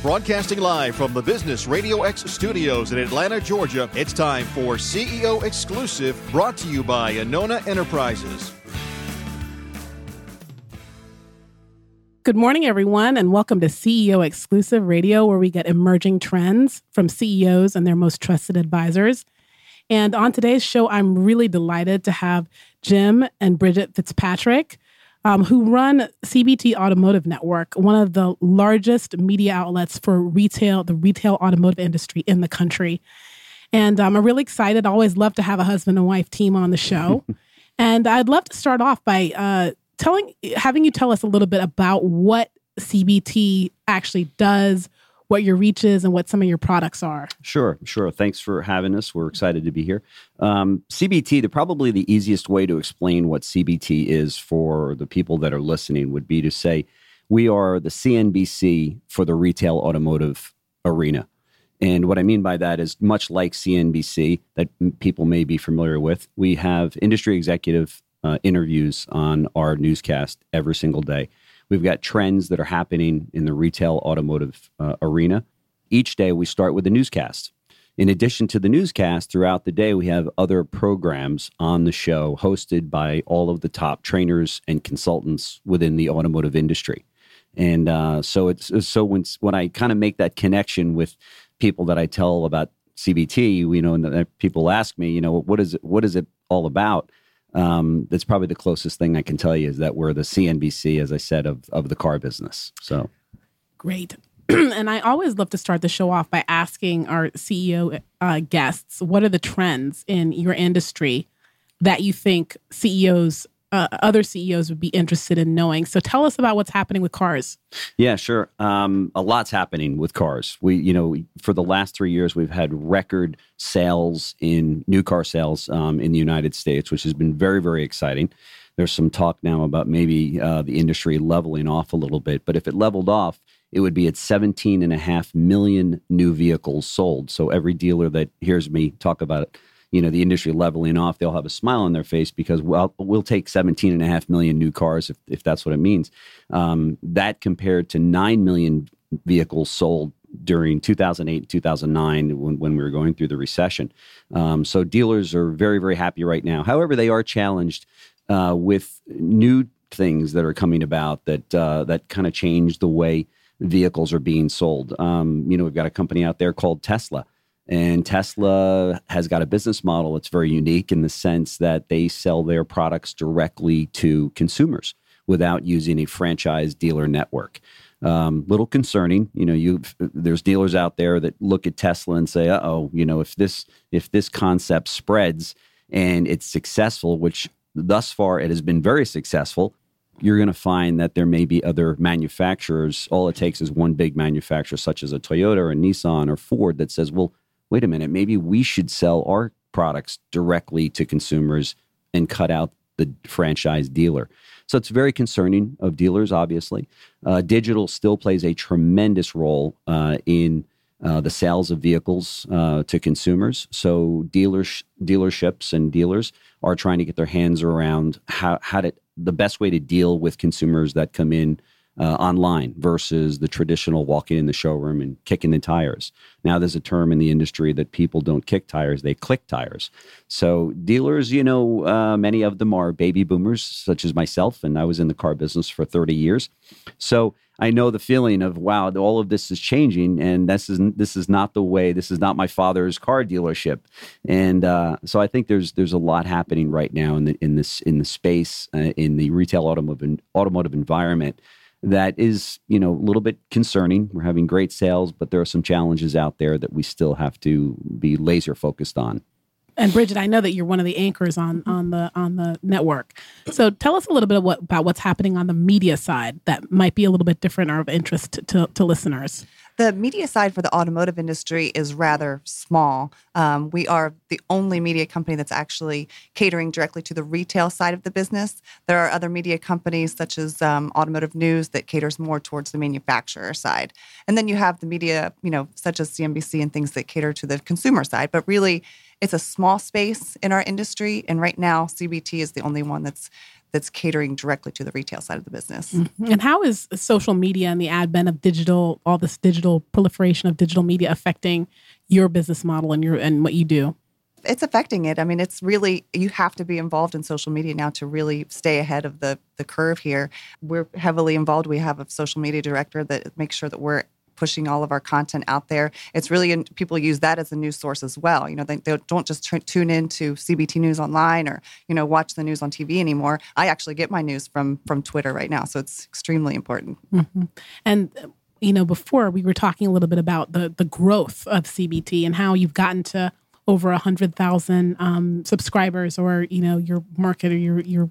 Broadcasting live from the Business Radio X studios in Atlanta, Georgia, it's time for CEO Exclusive, brought to you by Anona Enterprises. Good morning, everyone, and welcome to CEO Exclusive Radio, where we get emerging trends from CEOs and their most trusted advisors. And on today's show, I'm really delighted to have Jim and Bridget Fitzpatrick um, who run CBT Automotive Network, one of the largest media outlets for retail, the retail automotive industry in the country. And um, I'm really excited. I always love to have a husband and wife team on the show. and I'd love to start off by uh, telling, having you tell us a little bit about what CBT actually does, what your reach is and what some of your products are. Sure, sure. Thanks for having us. We're excited to be here. Um, CBT, the probably the easiest way to explain what CBT is for the people that are listening would be to say we are the CNBC for the retail automotive arena. And what I mean by that is much like CNBC that people may be familiar with, we have industry executive uh, interviews on our newscast every single day. We've got trends that are happening in the retail automotive uh, arena. Each day, we start with a newscast. In addition to the newscast, throughout the day, we have other programs on the show hosted by all of the top trainers and consultants within the automotive industry. And uh, so it's so when when I kind of make that connection with people that I tell about CBT, you know, and people ask me, you know, what is it, what is it all about? Um, that's probably the closest thing I can tell you is that we're the CNBC, as I said, of of the car business. So great. and I always love to start the show off by asking our CEO uh, guests, what are the trends in your industry that you think CEOs uh, other CEOs would be interested in knowing. So tell us about what's happening with cars. Yeah, sure. Um, a lot's happening with cars. We, you know, for the last three years, we've had record sales in new car sales um, in the United States, which has been very, very exciting. There's some talk now about maybe uh, the industry leveling off a little bit, but if it leveled off, it would be at 17 and a half million new vehicles sold. So every dealer that hears me talk about it you know the industry leveling off they'll have a smile on their face because well we'll take 17 and a half million new cars if, if that's what it means. Um, that compared to 9 million vehicles sold during 2008 2009 when, when we were going through the recession. Um, so dealers are very very happy right now. However they are challenged uh, with new things that are coming about that uh, that kind of change the way vehicles are being sold. Um, you know we've got a company out there called tesla and Tesla has got a business model that's very unique in the sense that they sell their products directly to consumers without using a franchise dealer network. Um, little concerning, you know. You there's dealers out there that look at Tesla and say, "Uh oh, you know, if this if this concept spreads and it's successful, which thus far it has been very successful, you're going to find that there may be other manufacturers. All it takes is one big manufacturer, such as a Toyota or a Nissan or Ford, that says, well, wait a minute, maybe we should sell our products directly to consumers and cut out the franchise dealer. So it's very concerning of dealers, obviously. Uh, digital still plays a tremendous role uh, in uh, the sales of vehicles uh, to consumers. So dealers, dealerships and dealers are trying to get their hands around how, how to, the best way to deal with consumers that come in uh, online versus the traditional walking in the showroom and kicking the tires. Now, there's a term in the industry that people don't kick tires, they click tires. So, dealers, you know, uh, many of them are baby boomers, such as myself, and I was in the car business for 30 years. So, I know the feeling of wow, all of this is changing, and this is this is not the way. This is not my father's car dealership, and uh, so I think there's there's a lot happening right now in the in this in the space uh, in the retail automotive automotive environment that is, you know, a little bit concerning. We're having great sales, but there are some challenges out there that we still have to be laser focused on. And Bridget, I know that you're one of the anchors on mm-hmm. on the on the network. So tell us a little bit what, about what's happening on the media side that might be a little bit different or of interest to, to, to listeners. The media side for the automotive industry is rather small. Um, we are the only media company that's actually catering directly to the retail side of the business. There are other media companies such as um, Automotive News that caters more towards the manufacturer side, and then you have the media, you know, such as CNBC and things that cater to the consumer side. But really, it's a small space in our industry, and right now CBT is the only one that's that's catering directly to the retail side of the business. Mm-hmm. And how is social media and the advent of digital, all this digital proliferation of digital media affecting your business model and your and what you do? it's affecting it. I mean, it's really you have to be involved in social media now to really stay ahead of the the curve here. We're heavily involved. We have a social media director that makes sure that we're pushing all of our content out there. It's really people use that as a news source as well. You know, they, they don't just t- tune in to CBT News online or you know watch the news on TV anymore. I actually get my news from from Twitter right now, so it's extremely important. Mm-hmm. And you know, before we were talking a little bit about the the growth of CBT and how you've gotten to over a hundred thousand um, subscribers, or you know, your market or your your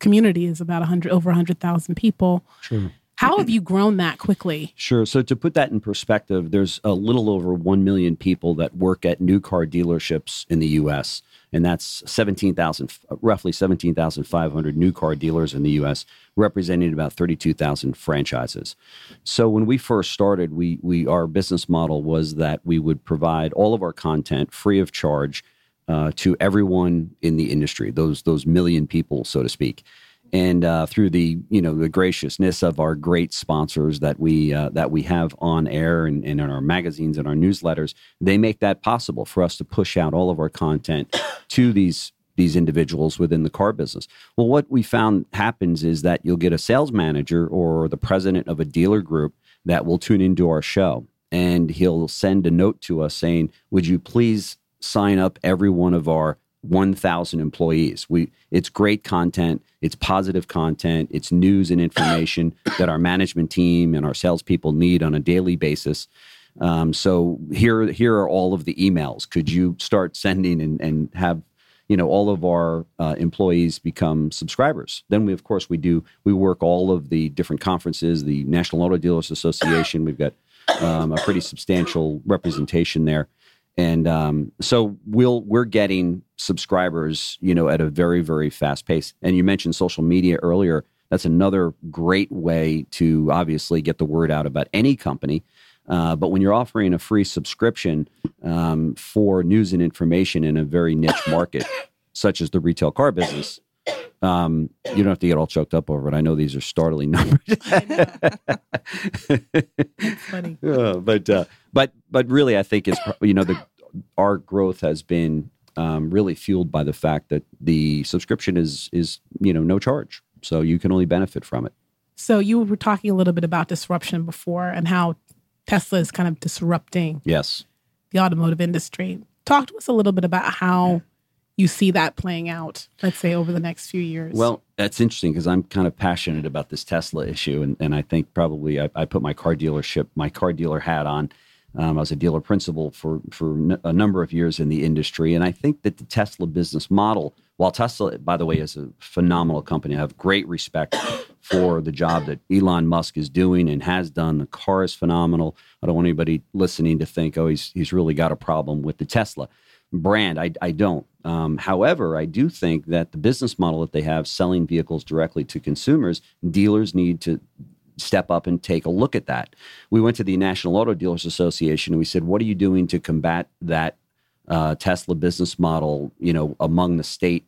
community is about a hundred over a hundred thousand people. Sure. How have you grown that quickly? Sure. So to put that in perspective, there's a little over 1 million people that work at new car dealerships in the US and that's 17,000 roughly 17,500 new car dealers in the US representing about 32,000 franchises. So when we first started, we we our business model was that we would provide all of our content free of charge uh, to everyone in the industry, those those million people, so to speak and uh, through the you know the graciousness of our great sponsors that we uh, that we have on air and, and, in our magazines and our newsletters, they make that possible for us to push out all of our content to these these individuals within the car business. Well, what we found happens is that you'll get a sales manager or the president of a dealer group that will tune into our show, and he'll send a note to us saying, "Would you please sign up every one of our 1,000 employees. We it's great content, it's positive content, it's news and information that our management team and our salespeople need on a daily basis. Um, so here here are all of the emails. Could you start sending and, and have you know all of our uh, employees become subscribers? Then we of course we do we work all of the different conferences, the National Auto Dealers Association. We've got um, a pretty substantial representation there and um, so we'll we're getting subscribers you know at a very very fast pace. And you mentioned social media earlier. That's another great way to obviously get the word out about any company. Uh, but when you're offering a free subscription um, for news and information in a very niche market such as the retail car business um, you don't have to get all choked up over it. I know these are startling numbers. funny. Uh, but uh, but but really, I think it's you know the our growth has been um, really fueled by the fact that the subscription is is you know no charge, so you can only benefit from it. So you were talking a little bit about disruption before and how Tesla is kind of disrupting yes the automotive industry. Talk to us a little bit about how you see that playing out, let's say over the next few years? Well, that's interesting because I'm kind of passionate about this Tesla issue. And, and I think probably I, I put my car dealership, my car dealer hat on. Um, I was a dealer principal for, for n- a number of years in the industry. And I think that the Tesla business model, while Tesla, by the way, is a phenomenal company, I have great respect for the job that Elon Musk is doing and has done. The car is phenomenal. I don't want anybody listening to think, oh, he's, he's really got a problem with the Tesla brand. I, I don't. Um, however, I do think that the business model that they have, selling vehicles directly to consumers, dealers need to step up and take a look at that. We went to the National Auto Dealers Association and we said, "What are you doing to combat that uh, Tesla business model?" You know, among the state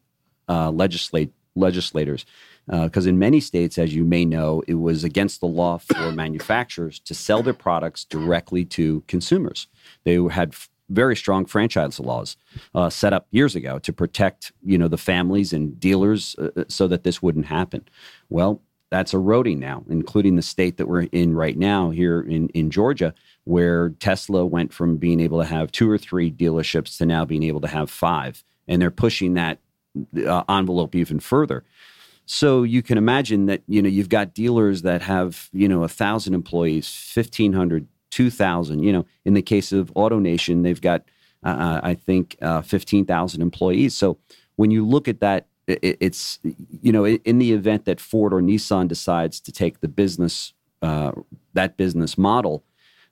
uh, legislate legislators. Because uh, in many states, as you may know, it was against the law for manufacturers to sell their products directly to consumers. They had very strong franchise laws uh, set up years ago to protect you know the families and dealers uh, uh, so that this wouldn't happen. Well, that's eroding now, including the state that we're in right now here in in Georgia, where Tesla went from being able to have two or three dealerships to now being able to have five, and they're pushing that uh, envelope even further. So you can imagine that you know you've got dealers that have you know a thousand employees, fifteen hundred 2,000. You know, in the case of AutoNation, they've got, uh, uh I think, uh, 15,000 employees. So when you look at that, it, it's, you know, in the event that Ford or Nissan decides to take the business, uh, that business model,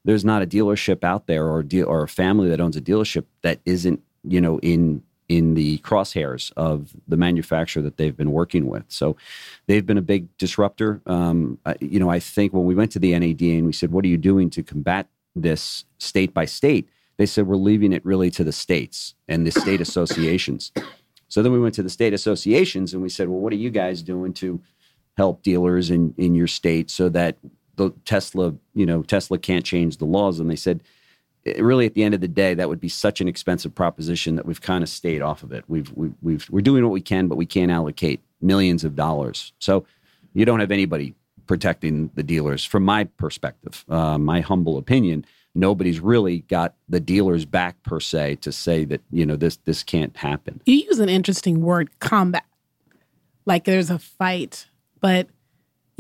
there's not a dealership out there or, deal, or a family that owns a dealership that isn't, you know, in in the crosshairs of the manufacturer that they've been working with. So they've been a big disruptor. Um, you know, I think when we went to the NADA and we said, "What are you doing to combat this state by state?" They said, "We're leaving it really to the states and the state associations." So then we went to the state associations and we said, well, what are you guys doing to help dealers in, in your state so that the Tesla, you know, Tesla can't change the laws? And they said, really at the end of the day that would be such an expensive proposition that we've kind of stayed off of it. We've, we've, we've we're doing what we can but we can't allocate millions of dollars. So you don't have anybody protecting the dealers. From my perspective uh, my humble opinion nobody's really got the dealers back per se to say that you know this this can't happen. You use an interesting word combat. Like there's a fight but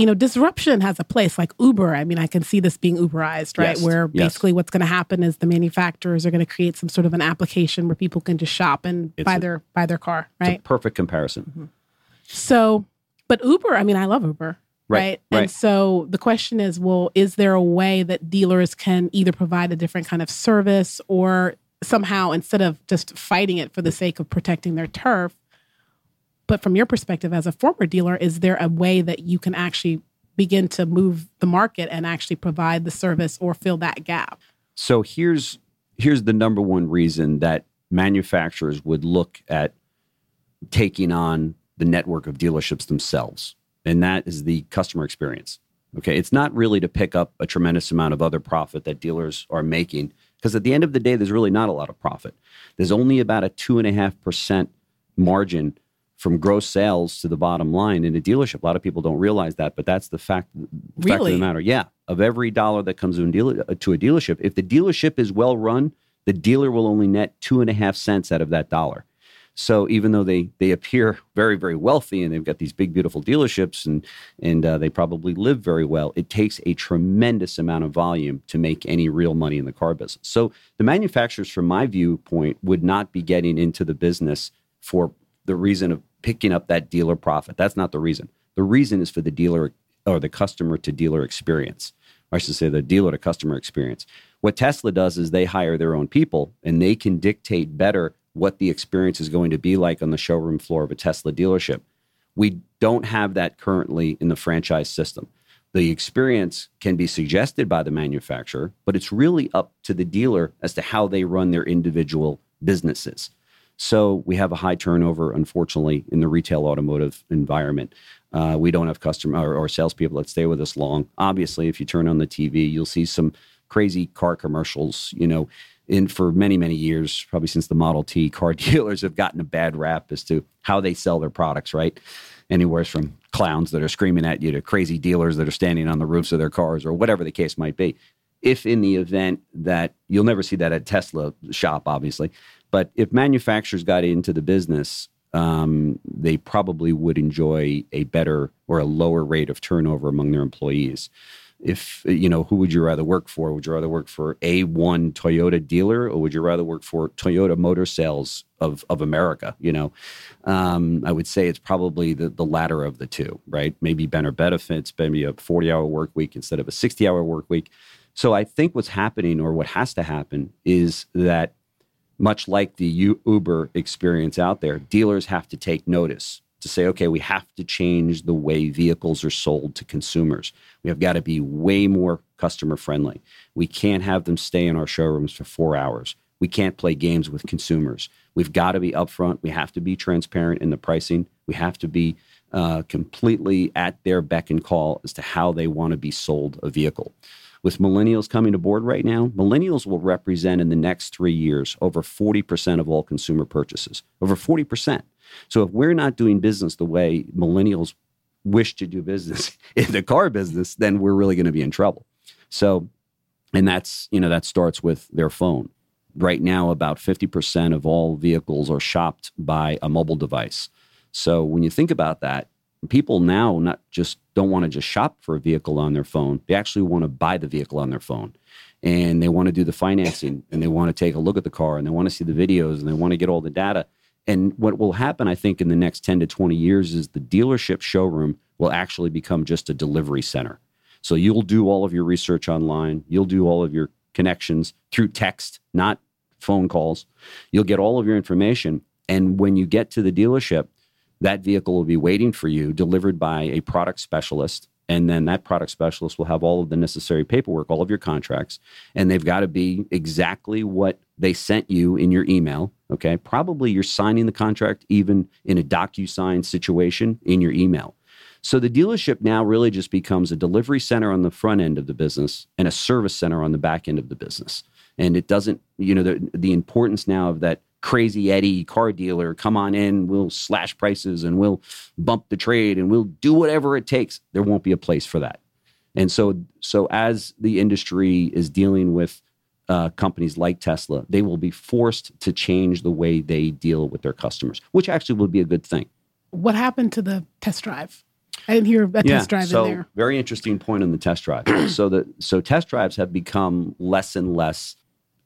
you know, disruption has a place like Uber. I mean, I can see this being Uberized, right? Yes. Where Yes. basically what's going to happen is the manufacturers are going to create some sort of an application where people can just shop and It's buy a- their buy their car, it's a right? perfect comparison mm-hmm. So, but Uber, I mean, I love Uber, Right, right? right. And so the question is, well, is there a way that dealers can either provide a different kind of service or somehow instead of just fighting it for the sake of protecting their turf, but from your perspective as a former dealer, is there a way that you can actually begin to move the market and actually provide the service or fill that gap? So here's here's the number one reason that manufacturers would look at taking on the network of dealerships themselves, and that is the customer experience. Okay, it's not really to pick up a tremendous amount of other profit that dealers are making, because at the end of the day, there's really not a lot of profit. There's only about a two and a half percent margin from gross sales to the bottom line in a dealership. A lot of people don't realize that, but that's the fact, the fact of the matter. Yeah, of every dollar that comes to a, uh, to a dealership, if the dealership is well run, the dealer will only net two and a half cents out of that dollar. So even though they they appear very very wealthy and they've got these big beautiful dealerships and and uh, they probably live very well, it takes a tremendous amount of volume to make any real money in the car business. So the manufacturers, from my viewpoint, would not be getting into the business for the reason of picking up that dealer profit. That's not the reason. The reason is for the dealer or the customer to dealer experience. I should say the dealer to customer experience. What Tesla does is they hire their own people and they can dictate better what the experience is going to be like on the showroom floor of a Tesla dealership. We don't have that currently in the franchise system. The experience can be suggested by the manufacturer, but it's really up to the dealer as to how they run their individual businesses. So we have a high turnover, unfortunately, in the retail automotive environment. Uh, we don't have customer or, or salespeople that stay with us long. Obviously, if you turn on the TV, you'll see some crazy car commercials. You know, in for many many years, probably since the Model T, car dealers have gotten a bad rap as to how they sell their products. Right, anywhere from clowns that are screaming at you to crazy dealers that are standing on the roofs of their cars or whatever the case might be if in the event that you'll never see that at Tesla shop, obviously, but if manufacturers got into the business, um, they probably would enjoy a better or a lower rate of turnover among their employees. If you know, who would you rather work for? Would you rather work for a one Toyota dealer, or would you rather work for Toyota Motor Sales of of America? You know, um, I would say it's probably the the latter of the two, right? Maybe better benefits, maybe a forty hour work week instead of a sixty hour work week. So I think what's happening, or what has to happen, is that much like the Uber experience out there, dealers have to take notice to say, okay, we have to change the way vehicles are sold to consumers. We have got to be way more customer friendly. We can't have them stay in our showrooms for four hours. We can't play games with consumers. We've got to be upfront. We have to be transparent in the pricing. We have to be uh, completely at their beck and call as to how they want to be sold a vehicle with millennials coming aboard right now, millennials will represent in the next three years over 40% of all consumer purchases. Over 40%. So if we're not doing business the way millennials wish to do business in the car business, then we're really going to be in trouble. So, and that's, you know, that starts with their phone. Right now, about 50% of all vehicles are shopped by a mobile device. So when you think about that, people now not just don't want to just shop for a vehicle on their phone they actually want to buy the vehicle on their phone. And they want to do the financing and they want to take a look at the car and they want to see the videos and they want to get all the data. And what will happen i think in the next 10 to 20 years is the dealership showroom will actually become just a delivery center. So you'll do all of your research online you'll do all of your connections through text not phone calls. You'll get all of your information and when you get to the dealership that vehicle will be waiting for you, delivered by a product specialist, And then that product specialist will have all of the necessary paperwork, all of your contracts, and they've got to be exactly what they sent you in your email. Okay. Probably you're signing the contract even in a DocuSign situation in your email. So the dealership now really just becomes a delivery center on the front end of the business and a service center on the back end of the business. And it doesn't, you know, the, the importance now of that crazy Eddie car dealer, come on in, we'll slash prices and we'll bump the trade and we'll do whatever it takes. There won't be a place for that. And so, so as the industry is dealing with uh, companies like Tesla, they will be forced to change the way they deal with their customers, which actually will be a good thing. What happened to the test drive? I didn't hear a yeah, test drive so in there. Very interesting point on the test drive. so the so test drives have become less and less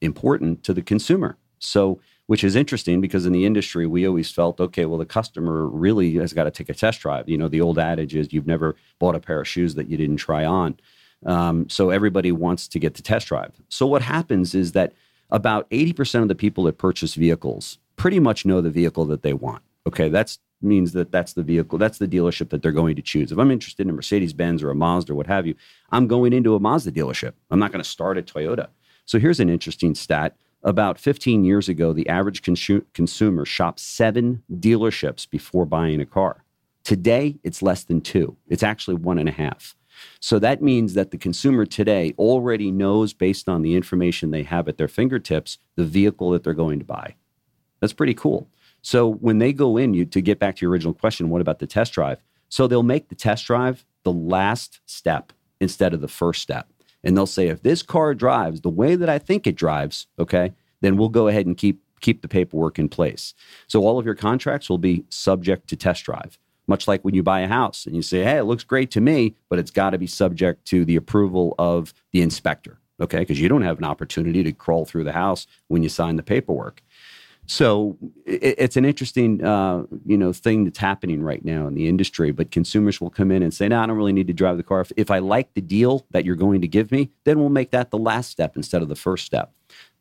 important to the consumer. So which is interesting because in the industry we always felt okay well the customer really has got to take a test drive you know the old adage is you've never bought a pair of shoes that you didn't try on um, so everybody wants to get the test drive so what happens is that about 80% of the people that purchase vehicles pretty much know the vehicle that they want okay that's means that that's the vehicle, that's the dealership that they're going to choose. If I'm interested in a Mercedes Benz or a Mazda or what have you, I'm going into a Mazda dealership. I'm not going to start at Toyota. So here's an interesting stat. About 15 years ago, the average consu- consumer shopped seven dealerships before buying a car. Today, it's less than two. It's actually one and a half. So that means that the consumer today already knows, based on the information they have at their fingertips, the vehicle that they're going to buy. That's pretty cool. So when they go in, you to get back to your original question, what about the test drive? So they'll make the test drive the last step instead of the first step. And they'll say, if this car drives the way that I think it drives, okay, then we'll go ahead and keep keep the paperwork in place. So all of your contracts will be subject to test drive. Much like when you buy a house and you say, hey, it looks great to me, but it's got to be subject to the approval of the inspector, okay? Because you don't have an opportunity to crawl through the house when you sign the paperwork. So it, it's an interesting, uh, you know, thing that's happening right now in the industry. But consumers will come in and say, "No, I don't really need to drive the car. If, if I like the deal that you're going to give me, then we'll make that the last step instead of the first step."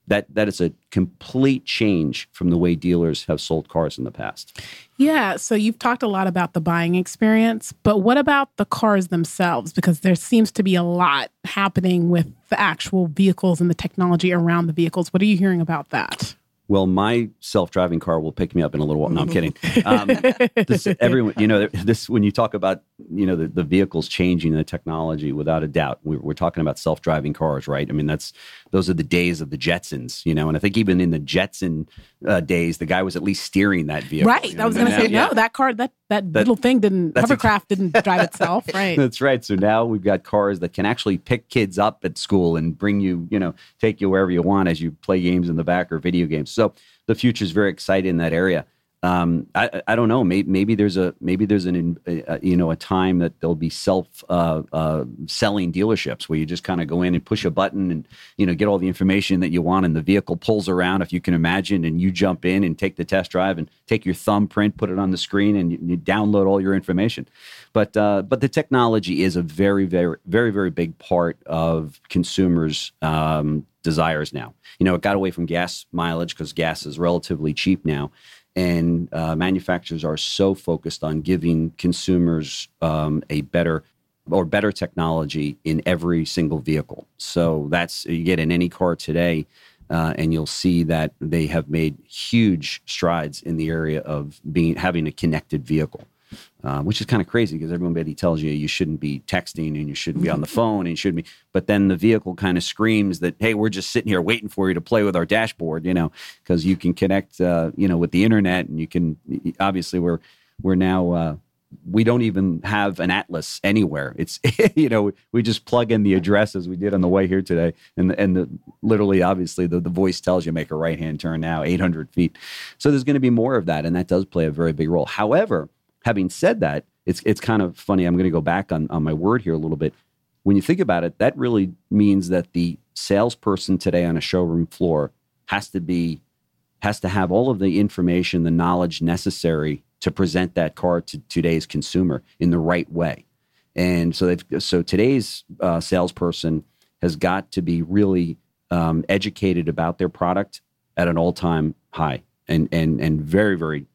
That that is a complete change from the way dealers have sold cars in the past. Yeah. So you've talked a lot about the buying experience, but what about the cars themselves? Because there seems to be a lot happening with the actual vehicles and the technology around the vehicles. What are you hearing about that? Well, my self-driving car will pick me up in a little while. No, I'm kidding. Um, this, everyone, you know, this when you talk about you know the, the vehicles changing the technology, without a doubt, we're, we're, talking about self-driving cars, right? I mean, that's those are the days of the Jetsons, you know, and I think even in the Jetson uh, days, the guy was at least steering that vehicle. Right. You know? I was going to say no, that car, that that, that little thing didn't hovercraft didn't drive itself. Right. That's right. So now we've got cars that can actually pick kids up at school and bring you, you know, take you wherever you want as you play games in the back or video games. So the future is very exciting in that area um, I, I don't know. Maybe, maybe there's a maybe there's an you know a time that there'll be self uh, uh, selling dealerships where you just kind of go in and push a button and you know get all the information that you want and the vehicle pulls around if you can imagine and you jump in and take the test drive and take your thumbprint, put it on the screen and you, you download all your information. But uh, but the technology is a very very very very big part of consumers. Um, desires now you know it got away from gas mileage because gas is relatively cheap now and uh, manufacturers are so focused on giving consumers um, a better or better technology in every single vehicle. So that's you get in any car today, uh, and you'll see that they have made huge strides in the area of being having a connected vehicle. Uh, which is kind of crazy because everybody tells you you shouldn't be texting and you shouldn't be on the phone and you shouldn't be. But then the vehicle kind of screams that, hey, we're just sitting here waiting for you to play with our dashboard, you know, because you can connect, uh, you know, with the internet and you can obviously we're we're now. Uh, we don't even have an atlas anywhere. It's you know we just plug in the address as we did on the way here today, and the, and the literally obviously the, the voice tells you make a right hand turn now 800 feet. So there's going to be more of that, and that does play a very big role. However, having said that, it's it's kind of funny. I'm going to go back on, on my word here a little bit. When you think about it, that really means that the salesperson today on a showroom floor has to be has to have all of the information, the knowledge necessary to present that car to today's consumer in the right way. And so they've so today's uh, salesperson has got to be really um, educated about their product at an all time high and and and very very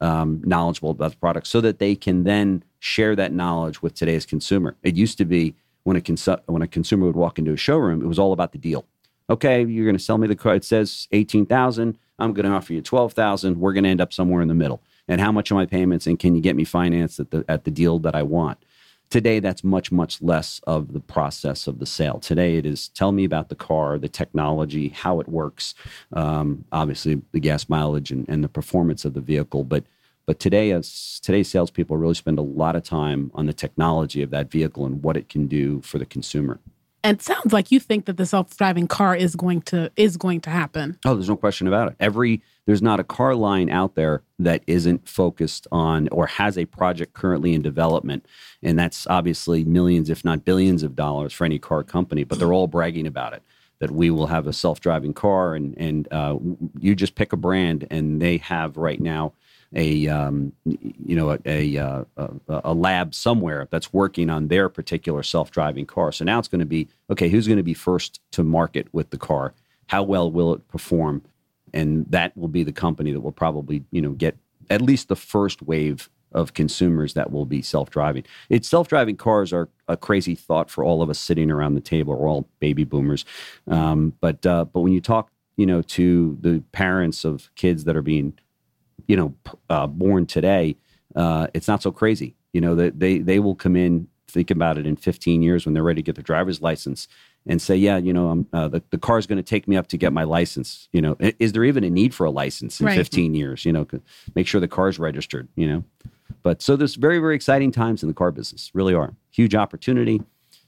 um, knowledgeable about the product so that they can then share that knowledge with today's consumer. It used to be when a consu- when a consumer would walk into a showroom, it was all about the deal. Okay, you're going to sell me the car. It says eighteen thousand. I'm going to offer you twelve thousand. We're going to end up somewhere in the middle. And how much are my payments? And can you get me financed at the at the deal that I want? Today, that's much, much less of the process of the sale. Today, it is tell me about the car, the technology, how it works, um, obviously the gas mileage and, and the performance of the vehicle. But but today, as today's salespeople really spend a lot of time on the technology of that vehicle and what it can do for the consumer. And it sounds like you think that the self-driving car is going to is going to happen. Oh, there's no question about it. Every there's not a car line out there that isn't focused on or has a project currently in development, and that's obviously millions, if not billions, of dollars for any car company. But they're all bragging about it that we will have a self-driving car, and and uh, you just pick a brand, and they have right now a um, you know a, a, uh, a, a lab somewhere that's working on their particular self-driving car. So now it's going to be okay. Who's going to be first to market with the car? How well will it perform? And that will be the company that will probably you know get at least the first wave of consumers that will be self-driving. It's self-driving cars are a crazy thought for all of us sitting around the table. We're all baby boomers, um, but uh, but when you talk you know to the parents of kids that are being you know uh, born today, uh, it's not so crazy. You know that they they will come in think about it in 15 years when they're ready to get their driver's license and say, yeah, you know, I'm, uh, the the car's going to take me up to get my license. You know, is there even a need for a license in Right. 15 years? You know, make sure the car's registered. You know, but so there's very very exciting times in the car business. Really are huge opportunity.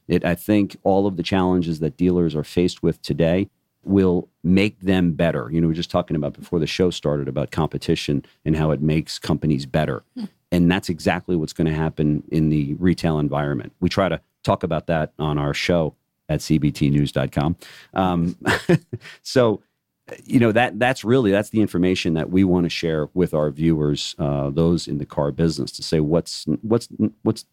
It I think all of the challenges that dealers are faced with today will make them better. You know, we are just talking about before the show started about competition and how it makes companies better. And that's exactly what's going to happen in the retail environment. We try to talk about that on our show at cbtnews.com. Um, so, you know that that's really that's the information that we want to share with our viewers, uh, those in the car business, to say what's what's what's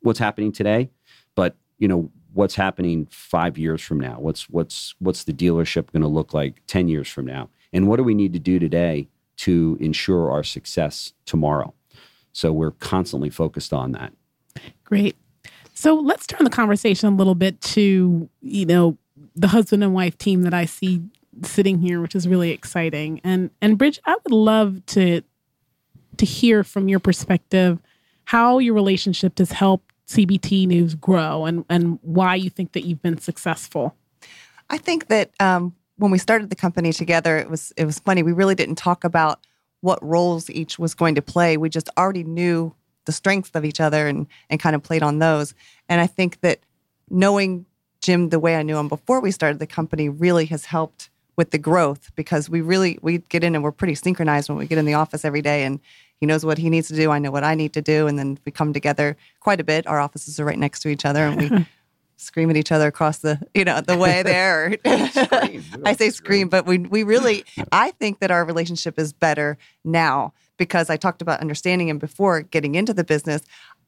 what's happening today, but you know what's happening five years from now. What's what's what's the dealership going to look like ten years from now, and what do we need to do today to ensure our success tomorrow? So we're constantly focused on that. Great. So let's turn the conversation a little bit to, you know, the husband and wife team that I see sitting here, which is really exciting. And and Bridge, I would love to to hear from your perspective how your relationship has helped CBT News grow and and why you think that you've been successful. I think that um, when we started the company together, it was it was funny. We really didn't talk about what roles each was going to play. We just already knew the strengths of each other and and kind of played on those. And I think that knowing Jim the way I knew him before we started the company really has helped with the growth because we really we get in and we're pretty synchronized when we get in the office every day and he knows what he needs to do i know what i need to do and then we come together quite a bit our offices are right next to each other and we scream at each other across the you know the way there i say scream but we we really i think that our relationship is better now because i talked about understanding him before getting into the business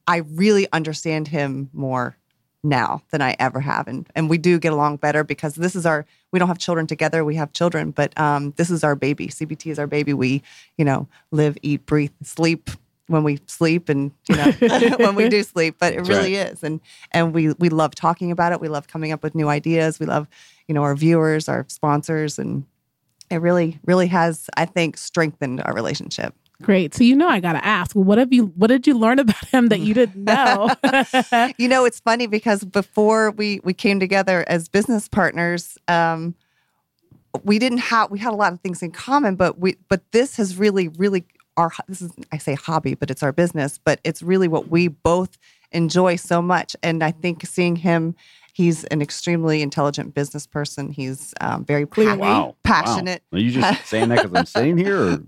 i really understand him more now than I ever have. And and we do get along better because this is our we don't have children together, we have children, but um, this is our baby. CBT is our baby. We, you know, live, eat, breathe, sleep when we sleep and you know when we do sleep but it That's really is. And and we we love talking about it. We love coming up with new ideas. We love you know our viewers our sponsors and it really really has i think strengthened our relationship. Great. So you know I gotta ask, well, what have you what did you learn about him that you didn't know? you know it's funny because before we we came together as business partners um we didn't have we had a lot of things in common but we but this has really really our this is i say hobby but it's our business but it's really what we both enjoy so much and i think seeing him he's an extremely intelligent business person he's um, very Clearly. Wow. passionate Wow. Are you just saying that because I'm sitting here?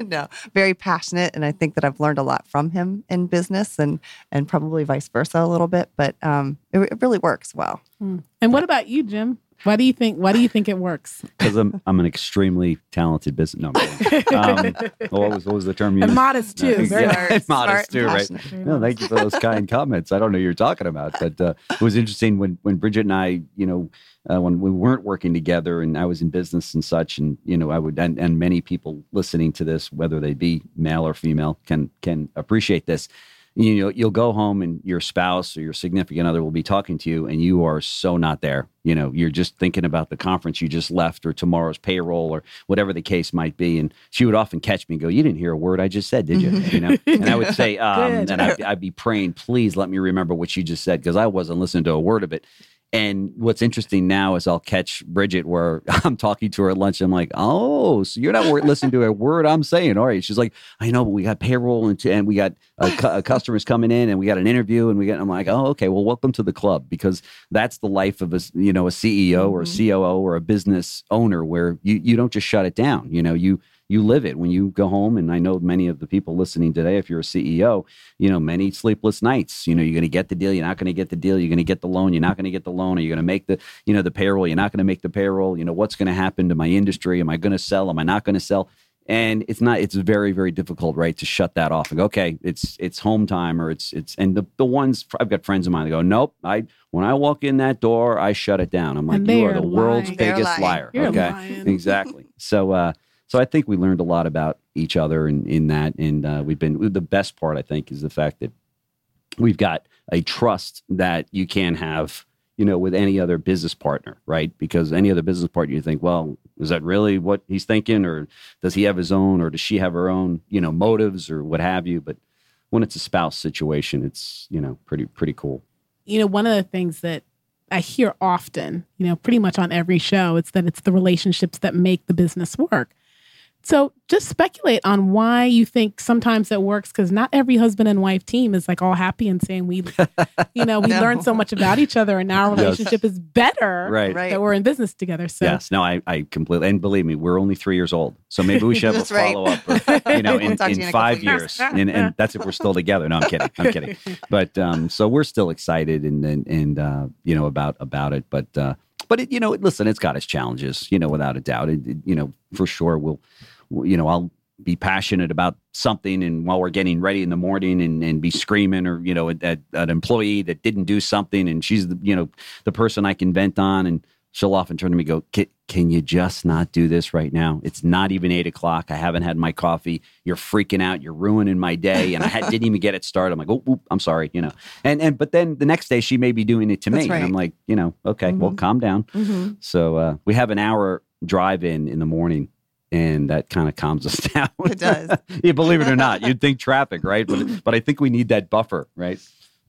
No, very passionate, and I think that I've learned a lot from him in business, and and probably vice versa a little bit. But um, it, it really works well. and what about you, Jim? Why do you think why do you think it works? Because I'm, I'm an extremely talented business. No, um, what, was, what was the term you And modest too. Yeah. Very Yeah. Smart, modest too, right? No, thank you for those kind comments. I don't know what you're talking about, but uh, it was interesting when when Bridget and I, you know, uh, when we weren't working together, and I was in business and such, and you know, I would, and, and many people listening to this, whether they be male or female, can can appreciate this. You know you'll go home and your spouse or your significant other will be talking to you and you are so not there. You know you're just thinking about the conference you just left or tomorrow's payroll or whatever the case might be. And she would often catch me and go you didn't hear a word i just said did you? You know? And i would say um, and I'd, I'd be praying please let me remember what you just said because i wasn't listening to a word of it and what's interesting now is I'll catch Bridget where I'm talking to her at lunch. I'm like, oh, so you're not listening to a word I'm saying. All right. She's like, I know, but we got payroll and, and we got uh, customers coming in and we got an interview and we got, I'm like, oh, okay. Well, welcome to the club because that's the life of a, you know, a CEO or a mm-hmm. COO or a business owner where you, you don't just shut it down. You know, you, you live it when you go home. And I know many of the people listening today, if you're a CEO, you know, many sleepless nights. You know, you're going to get the deal, you're not going to get the deal, you're going to get the loan, you're not going to get the loan, are you going to make the, you know, the payroll, you're not going to make the payroll. You know, what's going to happen to my industry? Am I going to sell? Am I not going to sell? and it's not it's very very difficult right to shut that off and go okay it's it's home time or it's it's and the, the ones i've got friends of mine that go nope i when i walk in that door i shut it down i'm like you are the lying. world's They're biggest lying. liar You're okay exactly so uh so I think we learned a lot about each other in, in that. And uh, we've been, the best part, I think, is the fact that we've got a trust that you can have, you know, with any other business partner, right? Because any other business partner, you think, well, is that really what he's thinking? Or does he have his own, or does she have her own, you know, motives or what have you? But when it's a spouse situation, it's, you know, pretty, pretty cool. You know, one of the things that I hear often, you know, pretty much on every show, it's that it's the relationships that make the business work. So just speculate on why you think sometimes it works because not every husband and wife team is like all happy and saying we, you know, we no. learned so much about each other and now our relationship yes. is better right. that we're in business together. So yes, no, I, I completely and believe me, we're only three years old, so maybe we should have a follow up, you know, in, in, in five years, and, and that's if we're still together. No, I'm kidding, I'm kidding, but um, so we're still excited and and, and uh, you know about about it, but. Uh, but it, you know, listen, it's got its challenges, you know, without a doubt. It, it, you know, for sure, we'll you know, I'll be passionate about something and while we're getting ready in the morning and, and be screaming or, you know, at, at an employee that didn't do something and she's the, you know, the person I can vent on and she'll often turn to me and go, can you just not do this right now? It's not even eight o'clock. I haven't had my coffee. You're freaking out. You're ruining my day. And I had, didn't even get it started. I'm like, oh, I'm sorry, you know. And and but then the next day she may be doing it to me. Right. And I'm like, you know, okay, mm-hmm. well, calm down. Mm-hmm. So uh, we have an hour drive in in the morning and that kind of calms us down. It does. yeah, believe it or not, you'd think traffic, right? But but I think we need that buffer, right?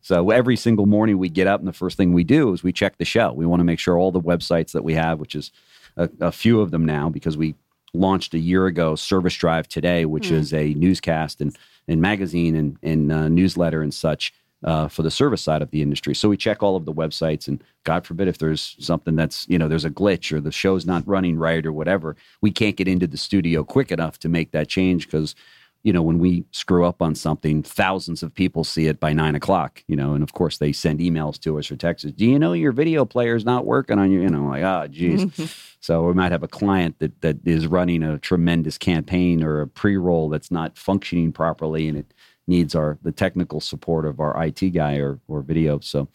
So every single morning we get up, and the first thing we do is we check the show. We want to make sure all the websites that we have, which is a, a few of them now, because we launched a year ago Service Drive Today, which mm. is a newscast and, and magazine and, and uh, newsletter and such uh, for the service side of the industry. So we check all of the websites, and God forbid if there's something that's you know there's a glitch or the show's not running right or whatever, we can't get into the studio quick enough to make that change because you know when we screw up on something, thousands of people see it by nine o'clock. You know, and of course they send emails to us or texts. Do you know your video player is not working on your? You know, like ah, oh, geez. so we might have a client that that is running a tremendous campaign or a pre roll that's not functioning properly, and it needs our the technical support of our IT guy or or video. So,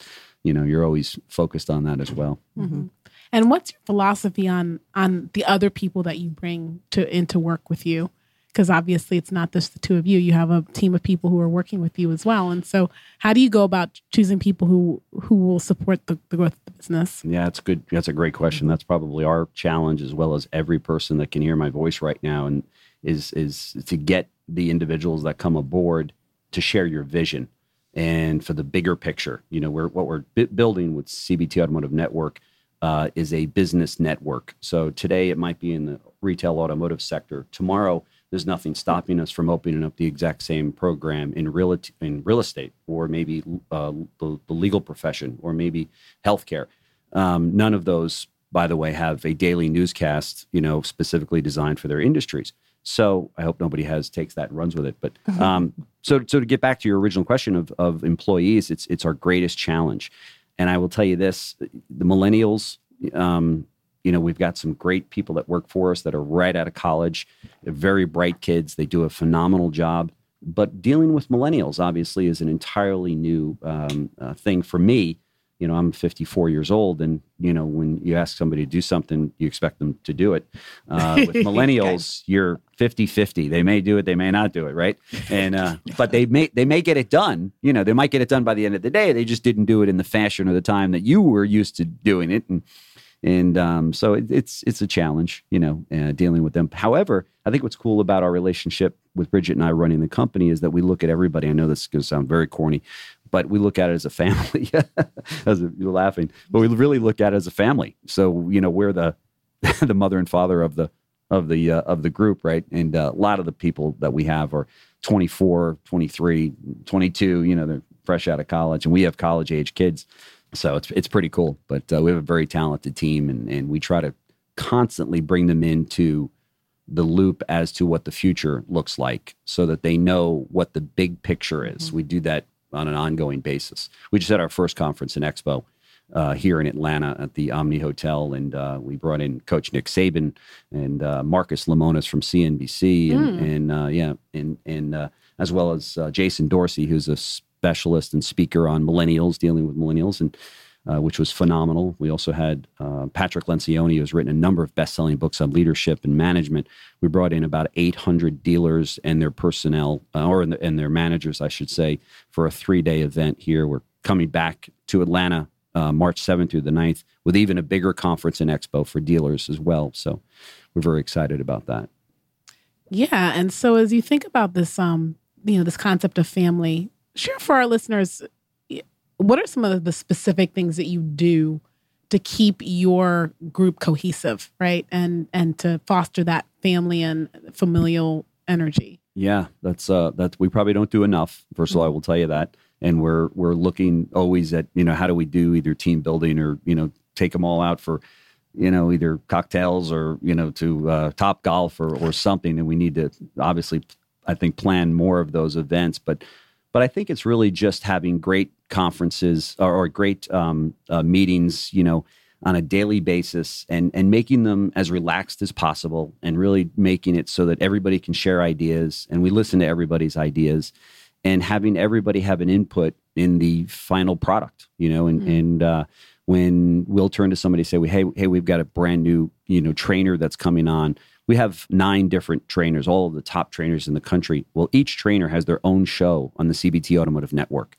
you know, you're always focused on that as well. Mm-hmm. And what's your philosophy on on the other people that you bring to into work with you? Because obviously, it's not just the two of you. You have a team of people who are working with you as well. And so, how do you go about choosing people who who will support the, the growth of the business? Yeah, that's good. That's a great question. That's probably our challenge, as well as every person that can hear my voice right now, and is is to get the individuals that come aboard to share your vision and for the bigger picture. You know, we're, what we're building with CBT Automotive Network uh, is a business network. So today it might be in the retail automotive sector. Tomorrow, there's nothing stopping us from opening up the exact same program in real in real estate, or maybe uh, the, the, legal profession, or maybe healthcare. Um, none of those, by the way, have a daily newscast, you know, specifically designed for their industries. So I hope nobody has takes that and runs with it. But um, so so to get back to your original question of of employees, it's it's our greatest challenge. And I will tell you this: the millennials, um, you know, we've got some great people that work for us that are right out of college, They're very bright kids. They do a phenomenal job. But dealing with millennials obviously is an entirely new um, uh, thing for me You know, I'm 54 years old, and you know, when you ask somebody to do something, you expect them to do it. Uh, with millennials, you're 50 50. They may do it, they may not do it, right? And uh, but they may they may get it done. You know, they might get it done by the end of the day. They just didn't do it in the fashion or the time that you were used to doing it, and and um, so it, it's it's a challenge, you know, uh, dealing with them. However, I think what's cool about our relationship with Bridget and I running the company is that we look at everybody. I know this is going to sound very corny, but we look at it as a family. as a, you're laughing, but we really look at it as a family. So you know, we're the the mother and father of the of the uh, of the group, right? And uh, a lot of the people that we have are 24, 23, 22. You know, they're fresh out of college, and we have college age kids. So it's it's pretty cool. But uh, we have a very talented team, and and we try to constantly bring them into the loop as to what the future looks like, so that they know what the big picture is. Mm-hmm. We do that on an ongoing basis. We just had our first conference in Expo uh, here in Atlanta at the Omni Hotel, and uh, we brought in Coach Nick Saban and uh, Marcus Lemonis from CNBC, and, mm. and uh, yeah, and and uh, as well as uh, Jason Dorsey, who's a specialist and speaker on millennials, dealing with millennials, and which was phenomenal. We also had Patrick Lencioni, who has written a number of best-selling books on leadership and management. We brought in about 800 dealers and their personnel, or and, the, and their managers, I should say, for a three-day event here. We're coming back to Atlanta uh, March 7th through the 9th, with even a bigger conference and expo for dealers as well. So we're very excited about that. Yeah, and so as you think about this, um, you know, this concept of family, share for our listeners, what are some of the specific things that you do to keep your group cohesive, right, and and to foster that family and familial energy? Yeah, that's uh, that's we probably don't do enough. First of all, I will tell you that and we're we're looking always at you know how do we do either team building or you know take them all out for you know either cocktails or you know to uh, top golf or or something and we need to obviously i think plan more of those events but but i think it's really just having great conferences or, or great um, uh, meetings you know on a daily basis and and making them as relaxed as possible and really making it so that everybody can share ideas and we listen to everybody's ideas and having everybody have an input in the final product, you know, and, mm-hmm. and, uh, when we'll turn to somebody say, "Hey, hey, we've got a brand new, you know, trainer that's coming on. We have nine different trainers, all of the top trainers in the country. Well, each trainer has their own show on the CBT Automotive Network.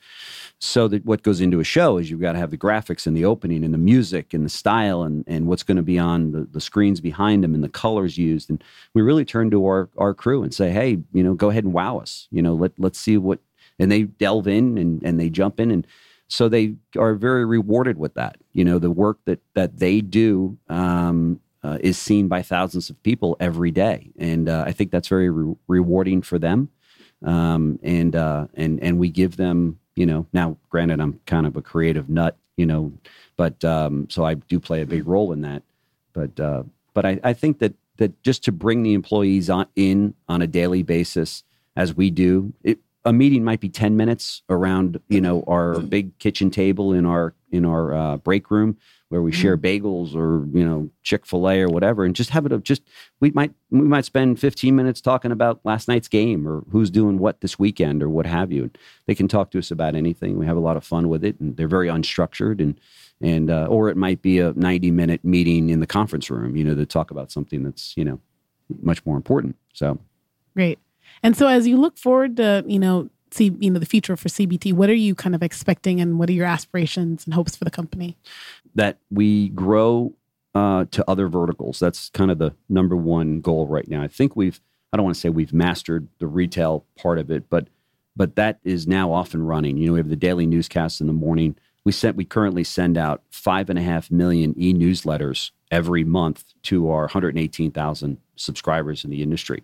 So that what goes into a show is you've got to have the graphics and the opening and the music and the style and, and what's going to be on the, the screens behind them and the colors used. And we really turn to our, our crew and say, hey, you know, go ahead and wow us. You know, let let's see what and they delve in and, and they jump in and so they are very rewarded with that. You know, the work that that they do um, uh, is seen by thousands of people every day, and uh, I think that's very re- rewarding for them. Um, and uh, and and we give them you know, now granted, I'm kind of a creative nut, you know, but um, so I do play a big role in that. But uh, but I, I think that that just to bring the employees on in on a daily basis, as we do, it, a meeting might be 10 minutes around you know our big kitchen table in our in our uh, break room where we share mm-hmm. bagels or you know chick-fil-a or whatever and just have it just we might we might spend 15 minutes talking about last night's game or who's doing what this weekend or what have you. They can talk to us about anything. We have a lot of fun with it and they're very unstructured and and uh, or it might be a 90 minute meeting in the conference room you know to talk about something that's you know much more important. So great. And so as you look forward to, you know, see, you know, the future for CBT, what are you kind of expecting and what are your aspirations and hopes for the company? That we grow uh, to other verticals. That's kind of the number one goal right now. I think we've, I don't want to say we've mastered the retail part of it, but but that is now off and running. You know, we have the daily newscasts in the morning. We sent we currently send out five and a half million e-newsletters every month to our 118,000 subscribers in the industry.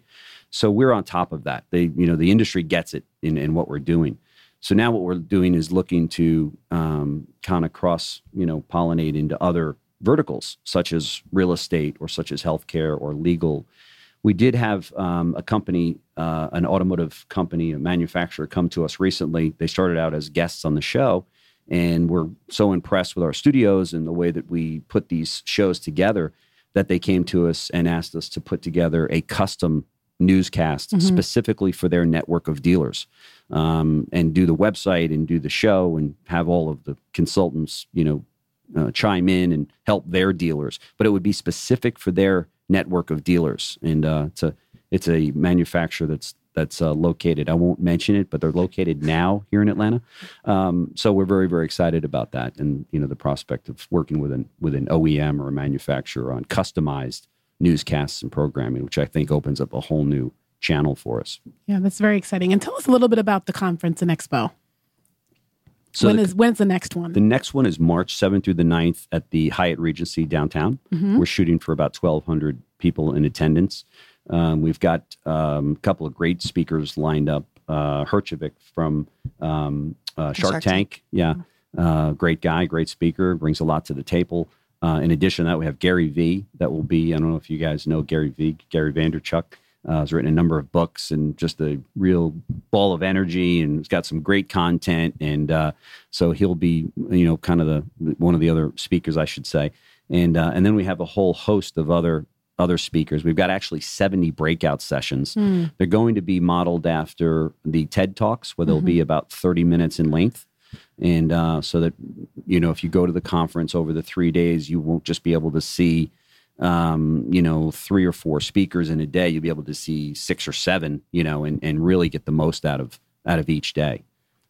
So we're on top of that. They, you know, the industry gets it in, in what we're doing. So now what we're doing is looking to um, kind of cross, you know, pollinate into other verticals such as real estate or such as healthcare or legal. We did have um, a company, uh, an automotive company, a manufacturer, come to us recently. They started out as guests on the show, and we're so impressed with our studios and the way that we put these shows together that they came to us and asked us to put together a custom newscasts Mhm. specifically for their network of dealers um, and do the website and do the show and have all of the consultants, you know, uh, chime in and help their dealers. But it would be specific for their network of dealers. And uh, it's a it's a manufacturer that's that's uh, located. I won't mention it, but they're located now here in Atlanta. Um, so we're very very excited about that, and you know the prospect of working with an with an OEM or a manufacturer on customized newscasts and programming, which I think opens up a whole new channel for us. Yeah, that's very exciting. And tell us a little bit about the conference and expo. So when the- is when's the next one? The next one is March 7th through the 9th at the Hyatt Regency downtown. Mhm. We're shooting for about 1,200 people in attendance. Um, we've got um, a couple of great speakers lined up. Uh, Herjavec from um, uh, Shark, Shark Tank. Tank. Yeah. Uh, great guy, great speaker, brings a lot to the table. Uh, in addition to that, we have Gary Vee that will be, I don't know if you guys know Gary Vee, Gary Vaynerchuk. Uh, has written a number of books and just a real ball of energy and has got some great content. And uh, so he'll be, you know, kind of the one of the other speakers, I should say. And uh, and then we have a whole host of other other speakers. We've got actually 70 breakout sessions. Hmm. They're going to be modeled after the TED Talks, where they'll be about 30 minutes in length. And uh, so that, you know, if you go to the conference over the three days, you won't just be able to see, um, you know, three or four speakers in a day. You'll be able to see six or seven, you know, and, and really get the most out of out of each day.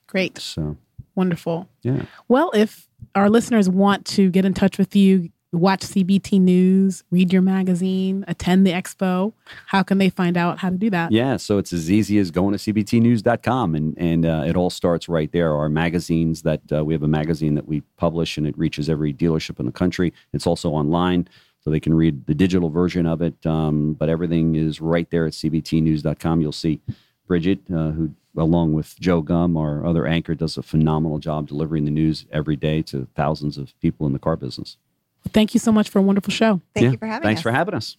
Great. So, Wonderful. yeah. Well, if our listeners want to get in touch with you, watch CBT News, read your magazine, attend the expo, how can they find out how to do that? Yeah, so it's as easy as going to cbtnews.com and and uh, it all starts right there. Our magazines that uh, we have a magazine that we publish and it reaches every dealership in the country. It's also online, so they can read the digital version of it. Um, but everything is right there at cbtnews.com. You'll see Bridget, uh, who along with Joe Gum, our other anchor, does a phenomenal job delivering the news every day to thousands of people in the car business. Thank you so much for a wonderful show. Thank Yeah, you for having Thanks us. for having us.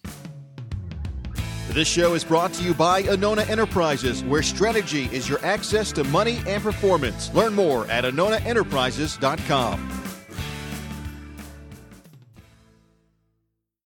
This show is brought to you by Anona Enterprises, where strategy is your access to money and performance. Learn more at AnonaEnterprises.com.